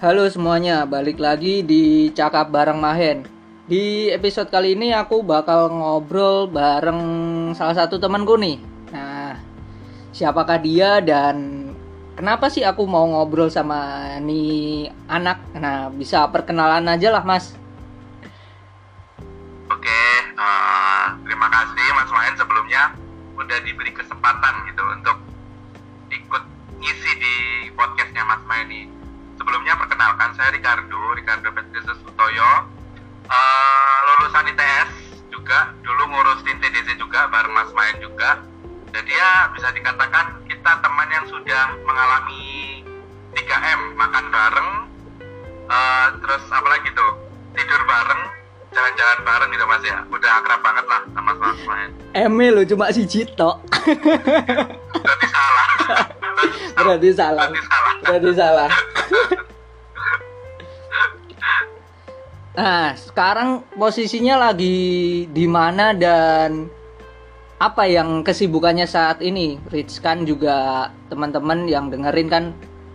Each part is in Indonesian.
Halo semuanya, balik lagi di Cakap Bareng Mahen. Di episode kali ini aku bakal ngobrol bareng salah satu temanku nih. Nah, siapakah dia dan kenapa sih aku mau ngobrol sama nih anak? Nah, bisa perkenalan aja lah, Mas. Oke, uh, terima kasih Mas Mahen sebelumnya udah diberi kesempatan saya Ricardo, Ricardo Petrus Sutoyo, uh, lulusan ITS juga, dulu ngurusin TDC juga bareng Mas Mahen juga. Jadi ya bisa dikatakan kita teman yang sudah mengalami 3M, makan bareng, uh, terus apalagi tuh, tidur bareng, jalan-jalan bareng gitu mas ya udah akrab banget lah sama Mas Mahen Eme lo cuma si Cito. berarti salah Berarti salah. berarti salah Berarti salah. Nah, sekarang posisinya lagi di mana dan apa yang kesibukannya saat ini? Rich kan juga teman-teman yang dengerin kan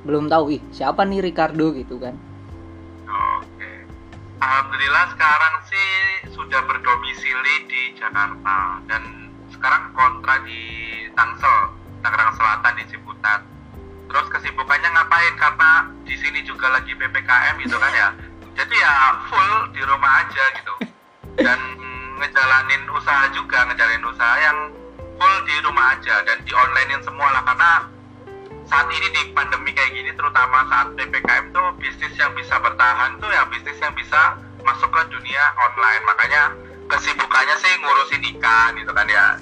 belum tahu ih siapa nih Ricardo? gitu kan. oke. Alhamdulillah sekarang sih sudah berdomisili di Jakarta dan sekarang kontrak di Tangsel Tangerang Selatan di Ciputat. Terus kesibukannya ngapain? Karena di sini juga lagi ppkm gitu kan ya jadi ya full di rumah aja gitu. Dan ngejalanin usaha juga ngejalanin usaha yang full di rumah aja dan di onlinein semua lah. Karena saat ini di pandemi kayak gini terutama saat ppkm tuh bisnis yang bisa bertahan tuh ya bisnis yang bisa masuk ke dunia online. Makanya kesibukannya sih ngurusin ikan gitu kan ya.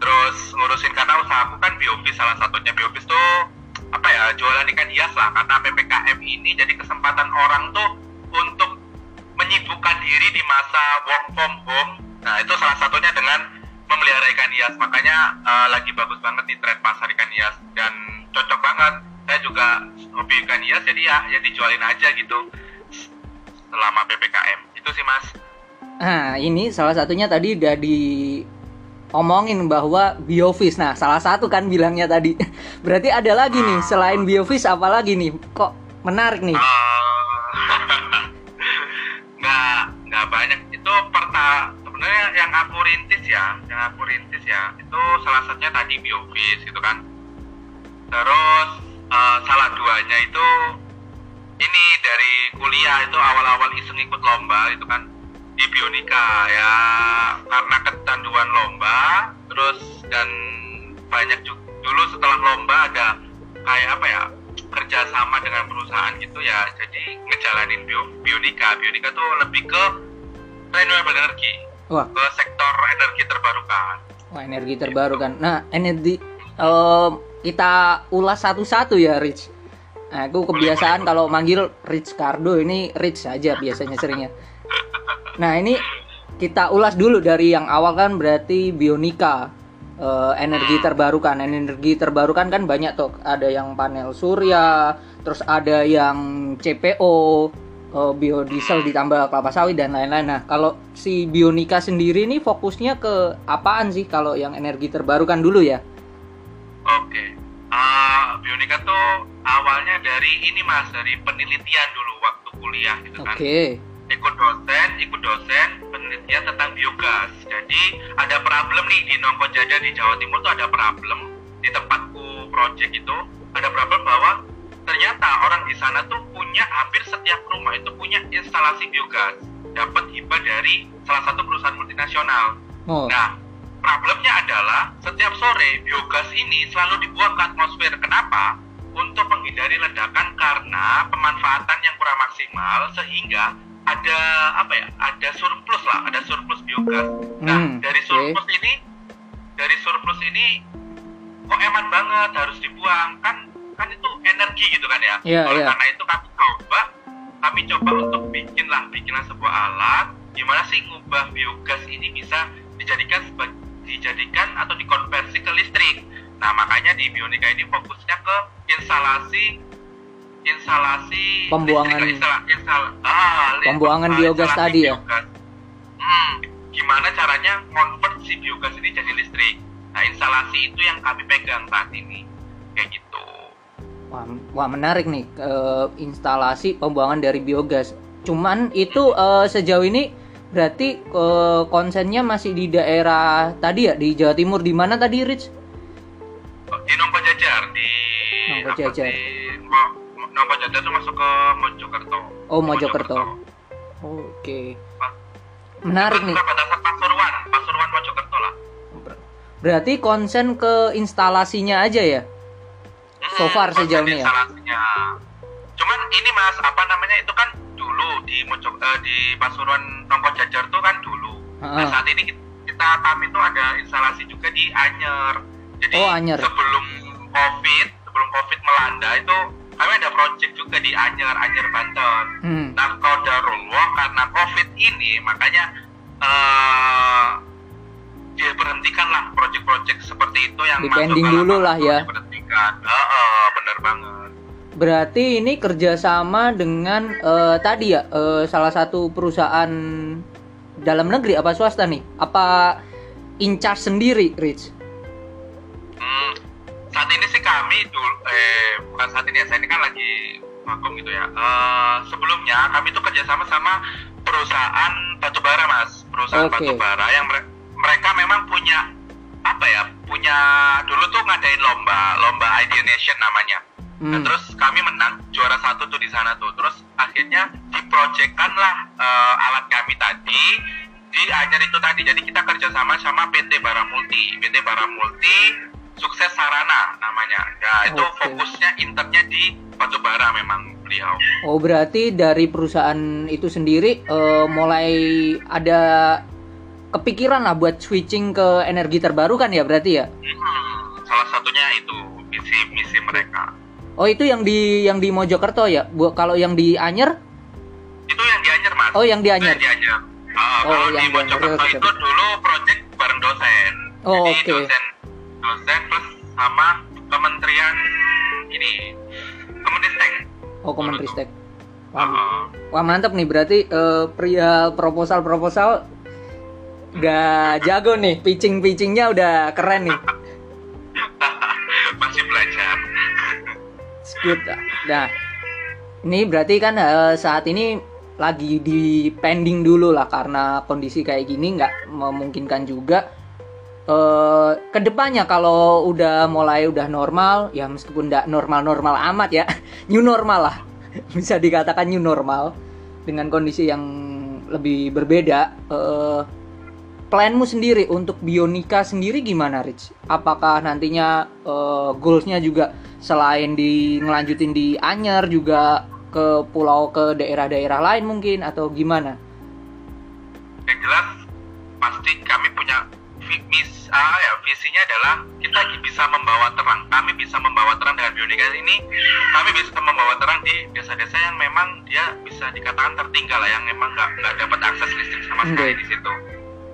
Terus ngurusin karena usahaku kan biofis salah satunya biofis tuh apa ya jualan ikan hias lah. Karena ppkm ini jadi kesempatan orang tuh untuk menyibukkan diri di masa work from home nah itu salah satunya dengan memelihara ikan hias makanya eh, lagi bagus banget di tren pasar ikan hias dan cocok banget saya juga hobi ikan hias jadi ya ya dijualin aja gitu selama ppkm itu sih mas Nah, ini salah satunya tadi udah diomongin bahwa biofish. Nah, salah satu kan bilangnya tadi. Berarti ada lagi nih selain biofish apa lagi nih? Kok menarik nih? Eh, nggak banyak itu perta sebenarnya yang aku rintis ya yang aku rintis ya itu salah satunya tadi biofis gitu kan. Terus eh, salah duanya itu ini dari kuliah itu awal-awal iseng ikut lomba itu kan. Di bionika ya karena kecanduan lomba terus dan banyak juga dulu setelah lomba ada kayak apa ya kerjasama dengan perusahaan gitu ya jadi ngejalanin bio, bionika bionika tuh lebih ke renewable energy Wah, ke sektor energi terbarukan wah energi terbarukan. Nah, energi em, kita ulas satu-satu ya, Rich. Nah, aku kebiasaan kalau manggil Rich Cardo ini Rich saja biasanya seringnya. Nah, ini kita ulas dulu dari yang awal kan berarti bionika eh, energi terbarukan. Energi terbarukan kan banyak tuh. Ada yang panel surya, terus ada yang CPO, eh, biodiesel ditambah kelapa sawit dan lain-lain. Nah, kalau si bionika sendiri ini fokusnya ke apaan sih kalau yang energi terbarukan dulu ya? oke Ah, bionika tuh awalnya dari ini mas dari penelitian dulu waktu kuliah gitu kan Oke. ikut dosen, ikut dosen penelitian tentang biogas. Jadi ada problem nih di Nongko Jaja di Jawa Timur tuh ada problem di tempatku project itu ada problem bahwa ternyata orang di sana tuh punya hampir setiap rumah itu punya instalasi biogas dapat hibah dari salah satu perusahaan multinasional. Oh, Nah, problemnya adalah setiap sore biogas ini selalu dibuang ke atmosfer. Kenapa? Untuk menghindari ledakan karena pemanfaatan yang kurang maksimal sehingga ada apa ya? Ada surplus lah, ada surplus biogas. Nah, Hmm, dari surplus ini dari surplus ini kok eman banget harus dibuang kan kan itu energi gitu kan ya. Iya, Oleh iya. karena itu kami kami coba untuk bikinlah bikinlah sebuah alat gimana sih ngubah biogas ini bisa dijadikan seba- dijadikan atau dikonversi ke listrik. Nah makanya di Bionika ini fokusnya ke instalasi instalasi Pembuangan- listrik, instala- instala- ah, Pembuangan biogas tadi ya? biogas. Hmm, gimana caranya convert si biogas ini jadi listrik? Nah instalasi itu yang kami pegang saat ini kayak gitu. Wah, wah menarik nih eh, instalasi pembuangan dari biogas. Cuman itu eh, sejauh ini berarti eh, konsennya masih di daerah tadi ya di Jawa Timur di mana tadi Rich? di Nongko Jajar di Nongko apa, Jajar. di Mo- Mo- Nongko Jajar tuh masuk ke Mojokerto Oh Mojokerto. Oke. Menarik nih. Pasuruan Pasuruan Mojokerto lah Berarti konsen ke instalasinya aja ya? So far sejauh ini ya? instalasinya. Cuman ini mas, apa namanya itu kan dulu di Mojo, eh, di Pasuruan Nongko Jajar tuh kan dulu. Nah Heeh. saat ini kita, kita kami tuh ada instalasi juga di Anyer. Jadi Oh, Anyer. sebelum COVID, sebelum COVID melanda itu kami ada project juga di Anyer, Anyer Banten. Hmm. Nah Qadarullah karena COVID ini makanya eh diberhentikan lah project-project seperti itu yang Dipending dulu lah itu ya. Diberhentikan. Heeh, bener banget. Berarti ini kerjasama dengan eh, tadi ya eh, salah satu perusahaan dalam negeri apa swasta nih? Apa incas sendiri, Rich? Hmm, saat ini sih kami dulu, eh bukan saat ini ya, saya ini kan lagi vakum gitu ya. Eh, sebelumnya kami tuh kerjasama sama perusahaan batubara mas, perusahaan Oke. batubara yang mere- mereka memang punya apa ya, punya dulu tuh ngadain lomba, lomba Idea Nation namanya. Nah, Hmm. terus kami menang juara satu tuh di sana tuh. Terus akhirnya diprojekkan lah eh, alat kami tadi di Anyer itu tadi. Jadi kita kerjasama sama PT Baramulti. PT Baramulti Sukses Sarana namanya. Nah itu Oke. fokusnya internnya di batubara memang beliau. Oh, berarti dari perusahaan itu sendiri eh, mulai ada kepikiran lah buat switching ke energi terbarukan ya berarti ya? Hmm, salah satunya itu misi misi mereka. Oh, itu yang di yang di Mojokerto ya? Bu, kalau yang di Anyer? Itu yang di Anyer mas. Oh, yang di Itu Anyer. yang di Anyer. Ah, Oh, kalau yang di Mojokerto oke. itu dulu project bareng dosen. Oh, Jadi oke. dosen dosen plus sama kementerian ini Kemenristek. Oh, Kemenristek. Ah, Wah, ah. wah, mantap nih berarti eh, perihal proposal-proposal udah jago nih, pitching-pitchingnya udah keren nih. Masih belajar. Good. Nah, ini berarti kan eh, saat ini lagi di pending dulu lah karena kondisi kayak gini nggak memungkinkan juga. Eh, ke depannya kalau udah mulai udah normal, ya meskipun nggak normal-normal amat ya, new normal lah, bisa dikatakan new normal dengan kondisi yang lebih berbeda. Eh, planmu sendiri untuk Bionika sendiri gimana, Rich? Apakah nantinya eh, goalsnya juga selain di ngelanjutin di Anyer juga ke pulau ke daerah-daerah lain mungkin atau gimana? Yang jelas pasti kami punya mis ah, ya visinya adalah kita bisa membawa terang. Kami bisa membawa terang dengan bionika ini. Kami bisa membawa terang di desa-desa yang memang dia bisa dikatakan tertinggal lah, yang memang nggak nggak dapat akses listrik sama sekali Oke. di situ.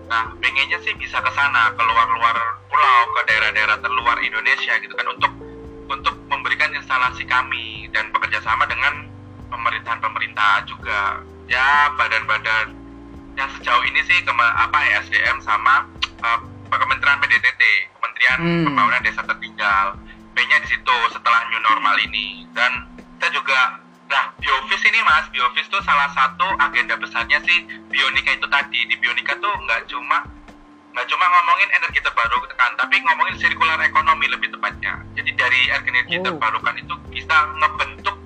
Nah, pengennya sih bisa ke sana, keluar-luar pulau, ke daerah-daerah terluar Indonesia gitu kan untuk untuk memberikan instalasi kami dan bekerja sama dengan pemerintahan pemerintah juga ya badan-badan yang sejauh ini sih kema apa ya SDM sama uh, Kementerian PDTT Kementerian Hmm. Pembangunan Desa Tertinggal pengennya di situ setelah new normal ini dan kita juga nah biofis ini mas. Biofis tuh salah satu agenda besarnya sih bionika itu tadi. Di bionika tuh nggak cuma nggak cuma ngomongin energi terbarukan tapi ngomongin sirkular ekonomi lebih tepatnya. Jadi dari energi Oh. terbarukan itu bisa ngebentuk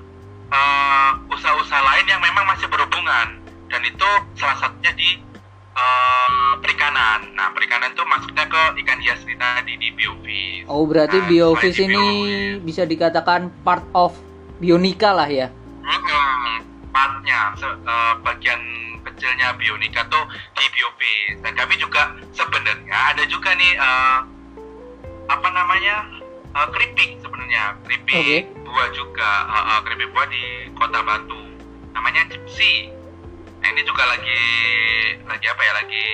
eh, usaha-usaha lain yang memang masih berhubungan. Dan itu salah satunya di eh, perikanan. Nah perikanan tuh masuknya ke ikan hias ini tadi di biofis Oh berarti Nah, di ini bisa dikatakan part of Bionika lah ya. Partnya se- eh, bagian kecilnya bionika tuh di biofis dan kami juga sebenarnya ada juga nih eh, apa namanya eh, keripik sebenarnya keripik Oke. buah juga eh, eh, keripik buah di kota Batu namanya Gypsy nah ini juga lagi lagi apa ya lagi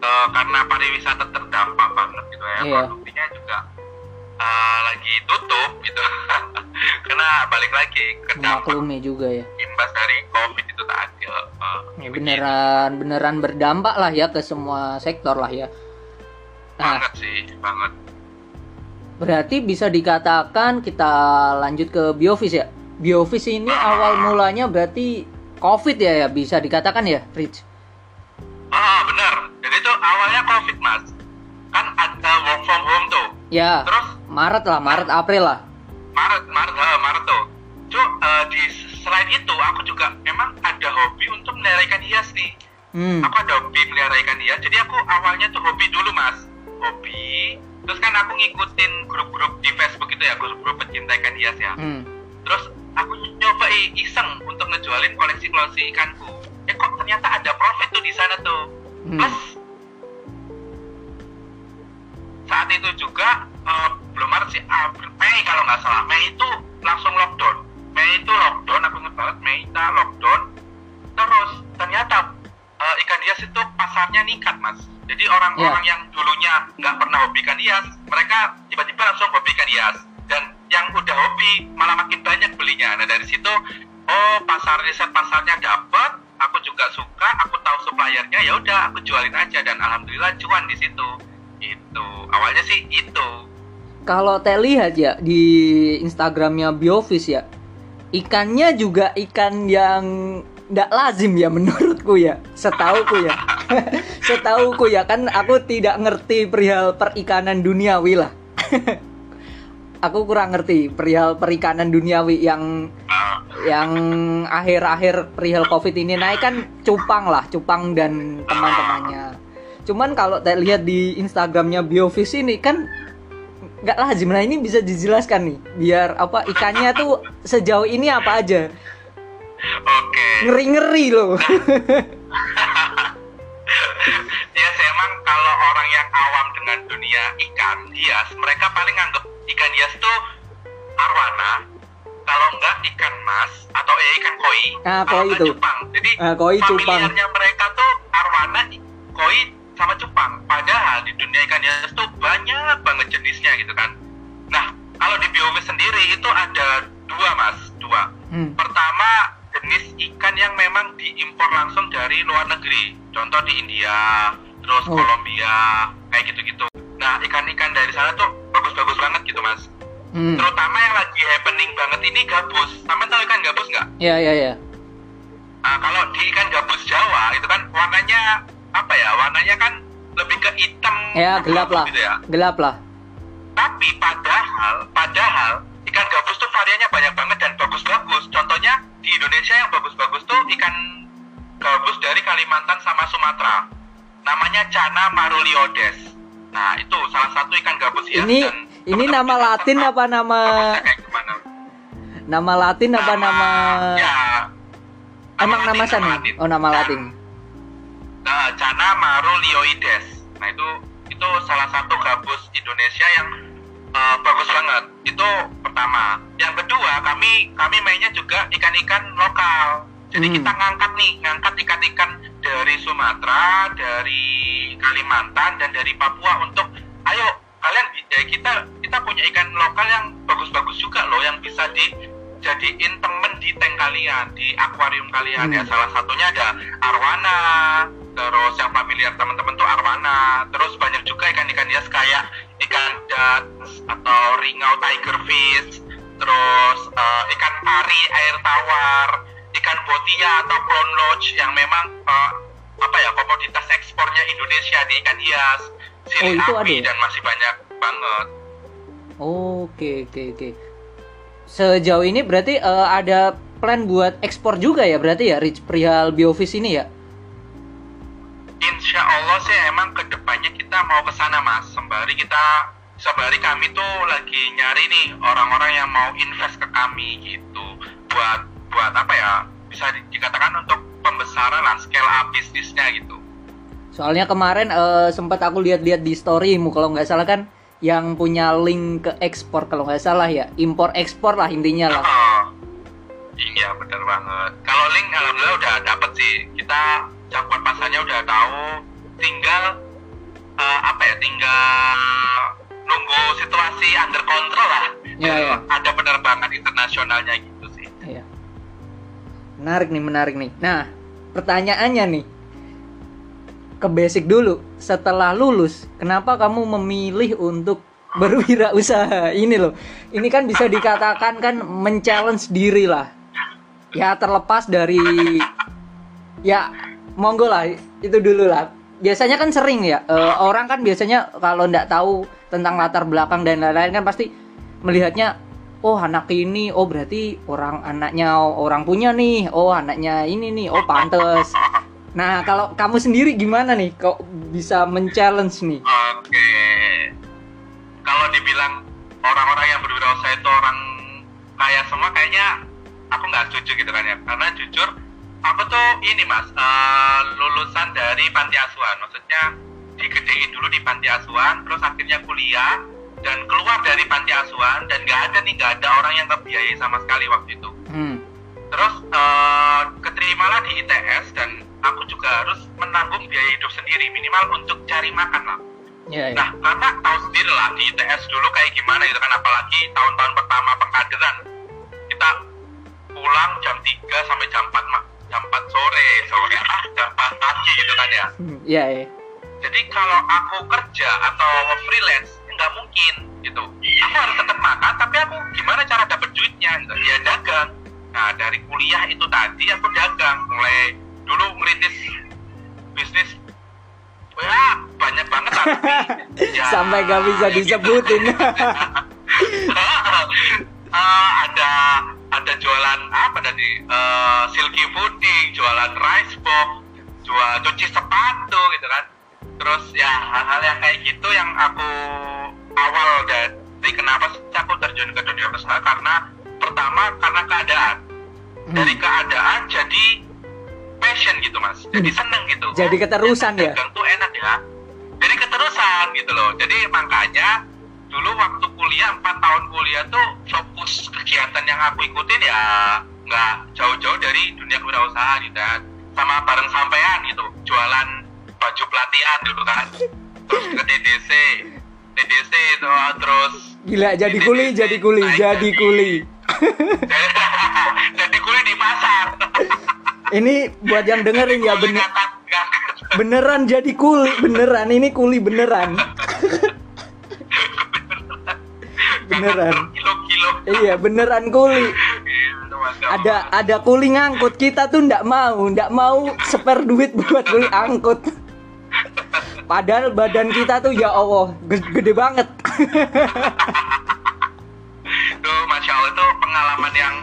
eh, karena pariwisata terdampak banget gitu ya Iya. produksinya juga eh, lagi tutup gitu karena balik lagi ke Maklumi juga ya. imbas dari covid itu tadi eh, eh, Ya, beneran beneran berdampak lah ya ke semua sektor lah ya. Nah, banget sih banget Berarti bisa dikatakan kita lanjut ke Biofis ya. Biofis ini awal mulanya berarti COVID ya ya bisa dikatakan ya, Rich. Ah benar. Jadi itu awalnya COVID mas. Kan ada work from home tuh. Ya. Terus Maret lah, Maret April lah. Maret Maret ha, Maret tuh. Cuk eh, di selain itu aku juga emang ada hobi untuk melihara ikan hias nih. Hmm. Aku ada hobi melihara ikan hias. Jadi aku awalnya tuh hobi dulu mas. Hobi. Terus kan aku ngikutin grup-grup di Facebook itu ya, grup-grup pecinta ikan hias ya. Hmm. Terus aku nyoba iseng untuk ngejualin koleksi-koleksi ikanku. Eh kok ternyata ada profit tuh di sana tuh. Hmm. Plus saat itu juga eh, belum Maret sih April, Mei kalau nggak salah Mei itu langsung lockdown. Mei itu lockdown, aku ingat banget Mei kita lockdown. Terus ternyata eh, ikan hias itu pasarnya ningkat mas. Jadi orang-orang yang dulunya nggak pernah hobi ikan hias, mereka tiba-tiba langsung hobi ikan hias. Dan yang udah hobi malah makin banyak belinya. Nah dari situ, oh pasar riset pasarnya dapat, aku juga suka, aku tahu suppliernya, ya udah aku jualin aja dan alhamdulillah cuan di situ. Itu awalnya sih itu. Kalau teh lihat ya di Instagramnya Biofis ya, ikannya juga ikan yang ndak lazim ya menurutku ya, setauku ya, setauku ya kan aku tidak ngerti perihal perikanan duniawi lah. aku kurang ngerti perihal perikanan duniawi yang yang akhir-akhir perihal covid ini naik kan cupang lah cupang dan teman-temannya cuman kalau saya lihat di instagramnya biofis ini kan nggak lazim nah ini bisa dijelaskan nih biar apa ikannya tuh sejauh ini apa aja Oke. ngeri-ngeri loh ya sih emang kalau orang yang awam dengan dunia ikan hias, mereka paling anggap ikan hias tuh arwana, kalau enggak ikan mas atau eh, ikan koi, Ah, koi itu. cupang. Jadi Ah, koi, cupang. familiarnya mereka tuh arwana, koi sama cupang. Padahal di dunia ikan hias tuh banyak banget jenisnya gitu kan. Nah, kalau di Biovis sendiri itu ada dua mas, dua. Hmm. Pertama, jenis ikan yang memang diimpor langsung dari luar negeri. Contoh di India, terus Oh. Kolombia, kayak gitu-gitu. Nah, ikan-ikan dari sana tuh bagus-bagus banget gitu, Mas. Hmm. Terutama yang lagi happening banget ini gabus. Sama tahu ikan gabus nggak? ya ya ya Nah, kalau di ikan gabus Jawa itu kan warnanya apa ya? Warnanya kan lebih ke hitam. ya gelap lah Gitu ya. gelap lah Tapi padahal, padahal ikan gabus tuh variannya banyak banget dan bagus-bagus. Contohnya di Indonesia yang bagus-bagus tuh ikan gabus dari Kalimantan sama Sumatera. Namanya Cana maruliodes. Nah itu salah satu ikan gabus ya. ini dan ini nama latin apa nama nama latin apa nama Ya. emang nama latin, sana latin. oh nama Nah, latin Nah, Cana marulioides. Nah itu itu salah satu gabus Indonesia yang uh, bagus banget. Itu pertama. Yang kedua kami kami mainnya juga ikan-ikan lokal. Jadi Hmm. kita ngangkat nih, ngangkat ikan-ikan dari Sumatera, dari Kalimantan dan dari Papua untuk ayo kalian ya kita kita punya ikan lokal yang bagus-bagus juga loh yang bisa dijadiin temen di tank kalian, di akuarium kalian Hmm. ya. Salah satunya ada arwana, terus yang familiar teman-teman tuh arwana, terus banyak juga ikan-ikan hias kayak ikan dats atau ringau tigerfish, terus eh, ikan pari air tawar, ikan botia atau clown lodge yang memang eh, apa ya komoditas ekspornya Indonesia di ikan hias, sili Oh, itu api ada? dan masih banyak banget. Oke oke oke. Sejauh ini berarti eh, ada plan buat ekspor juga ya berarti ya Rich perihal Biofis ini ya? Insya Allah sih emang ke depannya kita mau ke sana mas. Sembari kita, sembari kami tuh lagi nyari nih orang-orang yang mau invest ke kami gitu. Buat buat apa ya? Bisa di- dikatakan untuk pembesaran lah, scale up bisnisnya gitu. Soalnya kemarin eh, sempat aku lihat-lihat di storymu kalau nggak salah kan yang punya link ke ekspor kalau nggak salah ya impor ekspor lah intinya lah. Oh, iya bener banget. Kalau link alhamdulillah udah dapet sih. Kita cakupan pasarnya udah tahu. Tinggal eh, apa ya? Tinggal nunggu situasi under control lah. Iya, iya. Ada penerbangan internasionalnya gitu sih. Iya. Menarik nih menarik nih. Nah pertanyaannya nih ke basic dulu. Setelah lulus, kenapa kamu memilih untuk berwirausaha ini loh ini kan bisa dikatakan kan men-challenge diri lah ya terlepas dari ya monggo lah itu dulu lah biasanya kan sering ya eh, orang kan biasanya kalau nggak tahu tentang latar belakang dan lain-lain kan pasti melihatnya oh anak ini oh berarti orang anaknya orang punya nih oh anaknya ini nih oh pantes nah kalau kamu sendiri gimana nih kok bisa men-challenge nih Oke. Kalau dibilang orang-orang yang berwirausaha itu orang kaya semua kayaknya aku nggak setuju gitu kan ya. Karena jujur aku tuh ini mas eh, lulusan dari panti asuhan. Maksudnya digedein dulu di panti asuhan, terus akhirnya kuliah dan keluar dari panti asuhan dan nggak ada nih nggak ada orang yang ngebiayai sama sekali waktu itu. hmm. Terus eh, keterimalah di ITS dan aku juga harus menanggung biaya hidup sendiri minimal untuk cari makan lah. ya, ya. Nah, karena tahu sendiri lah di ITS dulu kayak gimana gitu kan, apalagi tahun-tahun pertama pengkaderan. Kita pulang jam 3 sampai jam 4, ma- jam 4 sore, sore ah, jam 4 pagi gitu kan ya. Hmm, ya, ya. Jadi kalau aku kerja atau freelance, nggak mungkin gitu. Aku harus tetap makan, tapi aku gimana cara dapat duitnya? Gitu. Ya dagang. Nah, dari kuliah itu tadi aku dagang. Mulai dulu merintis bisnis ya banyak banget tapi ya, sampai gak bisa disebutin Eh, ada ada jualan apa tadi? Eh, silky pudding jualan rice box jual cuci sepatu gitu kan. Terus ya hal-hal yang kayak gitu yang aku awal dari kenapa sih aku terjun ke dunia usaha? Karena pertama karena keadaan. Hmm. dari keadaan jadi passion gitu mas. Jadi seneng gitu. Jadi keterusan ya? dagang tuh enak ya. Jadi keterusan gitu loh. Jadi makanya dulu waktu kuliah 4 tahun kuliah tuh fokus kegiatan yang aku ikutin ya nggak jauh-jauh dari dunia kewirausahaan gitu kan. Sama bareng sampean gitu jualan baju pelatihan dulu kan. Terus ke TDC TDC itu terus gila jadi kuli jadi kuli jadi kuli. Jadi kuli di pasar. Ini buat yang dengerin ya bener beneran jadi kuli beneran ini kuli beneran beneran. Kilo-kilo. Iya beneran kuli. Gitu, ada ada kuli ngangkut. Kita tuh ndak mau ndak mau spare duit buat kuli angkut. Padahal badan kita tuh ya Allah ge- gede banget. Itu masya allah itu pengalaman yang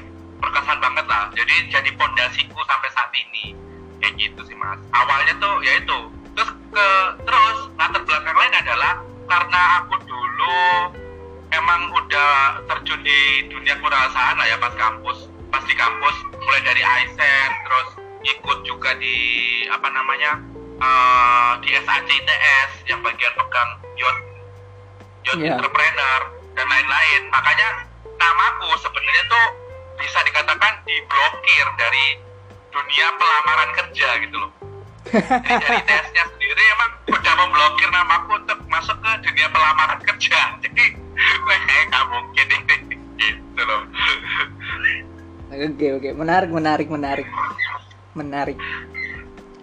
berkesan banget lah. Jadi jadi pondasiku sampai saat ini. Kayak gitu sih mas. Awalnya tuh ya itu. Terus ke terus latar belakang lain adalah karena aku dulu emang udah terjun di dunia kewirausahaan lah ya pas kampus. Pas di kampus mulai dari AISEN terus ikut juga di apa namanya eh, di SAC ITS yang bagian pegang youth youth Iya. entrepreneur dan lain-lain. Makanya namaku sebenarnya tuh bisa dikatakan diblokir dari dunia pelamaran kerja gitu loh dari tesnya sendiri emang udah memblokir namaku untuk masuk ke dunia pelamaran kerja. Jadi kayak nggak mungkin ini. Gitu loh. Oke oke. Menarik menarik menarik. Menarik.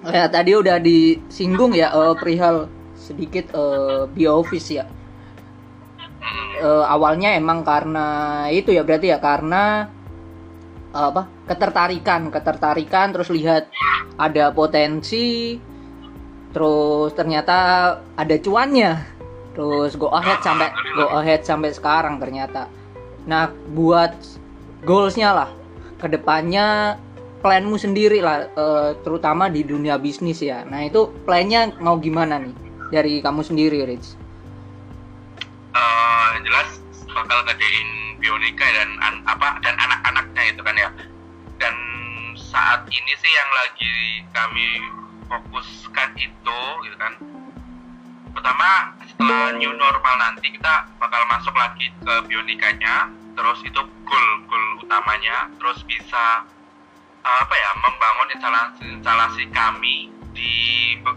Ya tadi udah disinggung ya eh, perihal sedikit eh, biofis ya. Eh, awalnya emang karena itu ya berarti ya karena eh, apa ketertarikan ketertarikan terus lihat ada potensi terus ternyata ada cuannya. Terus go ahead sampai go ahead sampai sekarang ternyata. Nah buat goalsnya lah. Ke depannya planmu sendiri lah eh, terutama di dunia bisnis ya. Nah itu plannya mau gimana nih? Dari kamu sendiri Rich. Eh, jelas bakal ngedein bionika dan an- apa dan anak-anaknya itu kan ya saat ini sih yang lagi kami fokuskan itu gitu kan. Pertama setelah new normal nanti kita bakal masuk lagi ke bionikanya. Terus itu goal goal utamanya. Terus bisa eh, apa ya membangun instalasi instalasi kami di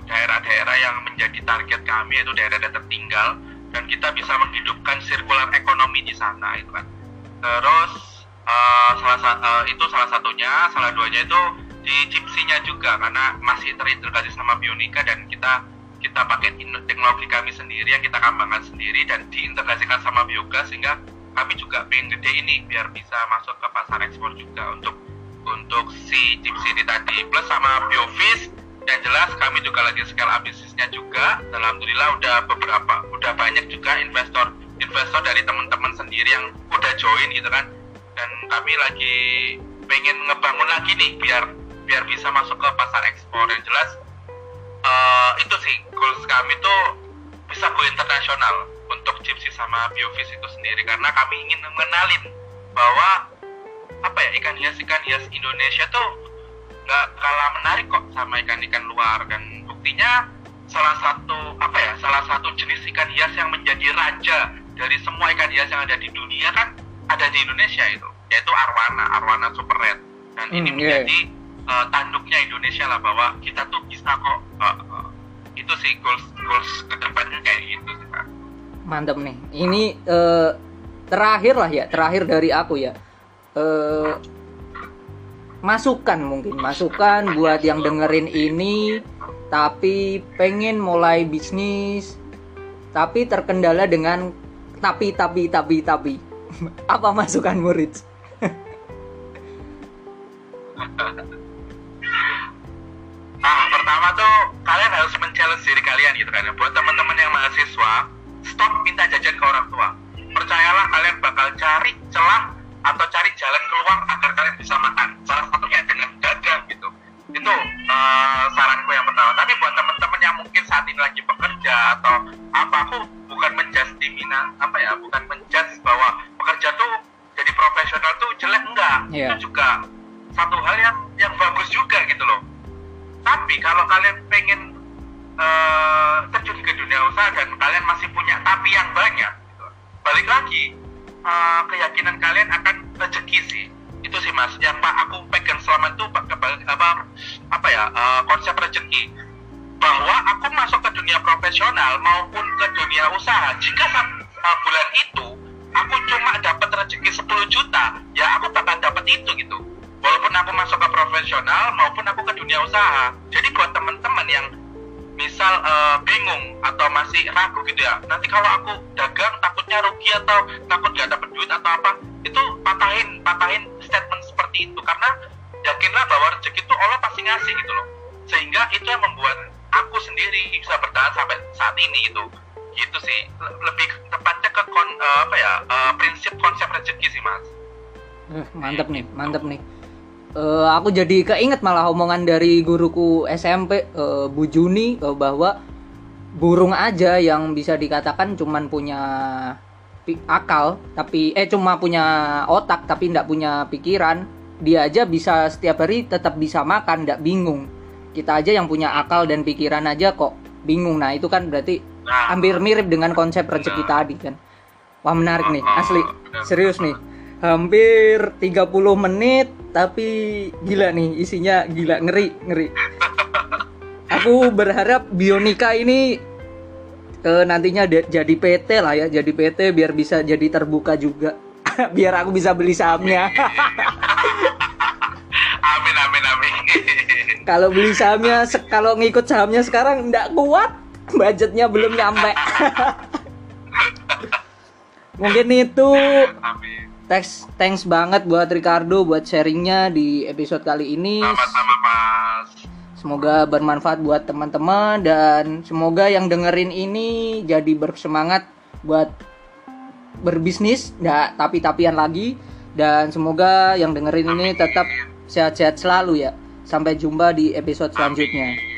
daerah-daerah yang menjadi target kami yaitu daerah-daerah tertinggal. Dan kita bisa menghidupkan sirkular ekonomi di sana itu kan. Terus eh, salah sa- eh, itu salah satunya salah duanya itu di chipsinya juga karena masih terintegrasi sama Bionika dan kita kita pakai teknologi kami sendiri yang kita kembangkan sendiri dan diintegrasikan sama biogas sehingga kami juga pengen gede ini biar bisa masuk ke pasar ekspor juga untuk untuk si chips ini tadi plus sama biofish yang jelas kami juga lagi scale up bisnisnya juga. Alhamdulillah udah beberapa udah banyak juga investor investor dari teman-teman sendiri yang udah join gitu kan dan kami lagi pengen ngebangun lagi nih biar biar bisa masuk ke pasar ekspor. Yang jelas eh, itu sih goals kami tuh bisa go internasional untuk Gypsy sama Biofish itu sendiri. Karena kami ingin mengenalin bahwa apa ya ikan hias ikan hias Indonesia tuh nggak kalah menarik kok sama ikan-ikan luar. Dan buktinya salah satu apa ya salah satu jenis ikan hias yang menjadi raja dari semua ikan hias yang ada di dunia kan ada di Indonesia itu yaitu arwana arwana super red dan ini Hmm, iya. menjadi uh, tanduknya Indonesia lah bahwa kita tuh bisa kok uh, uh, itu sih goals goals ke depannya kayak gitu sih Kak. Mantap nih. Ini eh, terakhir lah ya, terakhir dari aku ya. Eh, masukan mungkin, masukan buat yang dengerin ini tapi pengen mulai bisnis tapi terkendala dengan tapi tapi tapi tapi. Apa masukan murid? Ah, pertama tuh kalian harus men-challenge diri kalian gitu kan. Buat teman-teman yang mahasiswa, stop minta jajan ke orang tua. Percayalah kalian bakal cari celah atau cari jalan keluar agar kalian bisa makan. Salah satunya dengan dagang gitu. Itu eh, saranku yang pertama. Tapi buat teman-teman yang mungkin saat ini lagi bekerja atau apa, aku bukan menjudge dimina apa ya, bukan menjudge bahwa bekerja tuh jadi profesional tuh jelek enggak. Iya. Itu juga satu hal yang yang bagus juga gitu loh tapi kalau kalian pengen eh, terjun ke dunia usaha dan kalian masih punya tapi yang banyak gitu, balik lagi eh, keyakinan kalian akan rezeki sih itu sih mas yang pak aku pegang selama itu apa apa ya eh, konsep rezeki bahwa aku masuk ke dunia profesional maupun ke dunia usaha jika eh, bulan itu aku cuma dapat rezeki 10 juta. Ya aku bakal dapat itu gitu. Walaupun aku masuk ke profesional maupun aku ke dunia usaha. Jadi buat teman-teman yang misal eh, bingung atau masih ragu gitu ya nanti kalau aku dagang takutnya rugi atau takut gak dapat duit atau apa itu patahin patahin statement seperti itu. Karena yakinlah bahwa rezeki itu Allah pasti ngasih gitu loh. Sehingga itu yang membuat aku sendiri bisa bertahan sampai saat ini gitu. Gitu sih. Le- lebih tepatnya ke kon, eh, apa ya eh, prinsip konsep rezeki sih mas. Eh, mantep nih, mantep nih. Eh, aku jadi keinget malah omongan dari guruku SMP eh, Bu Juni eh, bahwa burung aja yang bisa dikatakan cuman punya akal tapi eh cuma punya otak tapi tidak punya pikiran dia aja bisa setiap hari tetap bisa makan tidak bingung. Kita aja yang punya akal dan pikiran aja kok bingung. Nah itu kan berarti nah. hampir mirip dengan konsep rezeki tadi kan wah menarik nih asli. Serius nih. Hampir 30 menit tapi gila nih isinya gila ngeri ngeri. Aku berharap Bionika ini eh, nantinya jadi PT lah ya jadi PT biar bisa jadi terbuka juga. Biar aku bisa beli sahamnya. Amin amin amin. Kalau beli sahamnya kalau ngikut sahamnya sekarang ndak kuat. Budgetnya belum nyampe mungkin itu. Amin. Thanks thanks banget buat Ricardo buat sharingnya di episode kali ini. Sama-sama mas. Semoga bermanfaat buat teman-teman dan semoga yang dengerin ini jadi bersemangat buat berbisnis nggak tapi-tapian lagi. Dan semoga yang dengerin ini tetap sehat-sehat selalu ya. Sampai jumpa di episode selanjutnya. Amin.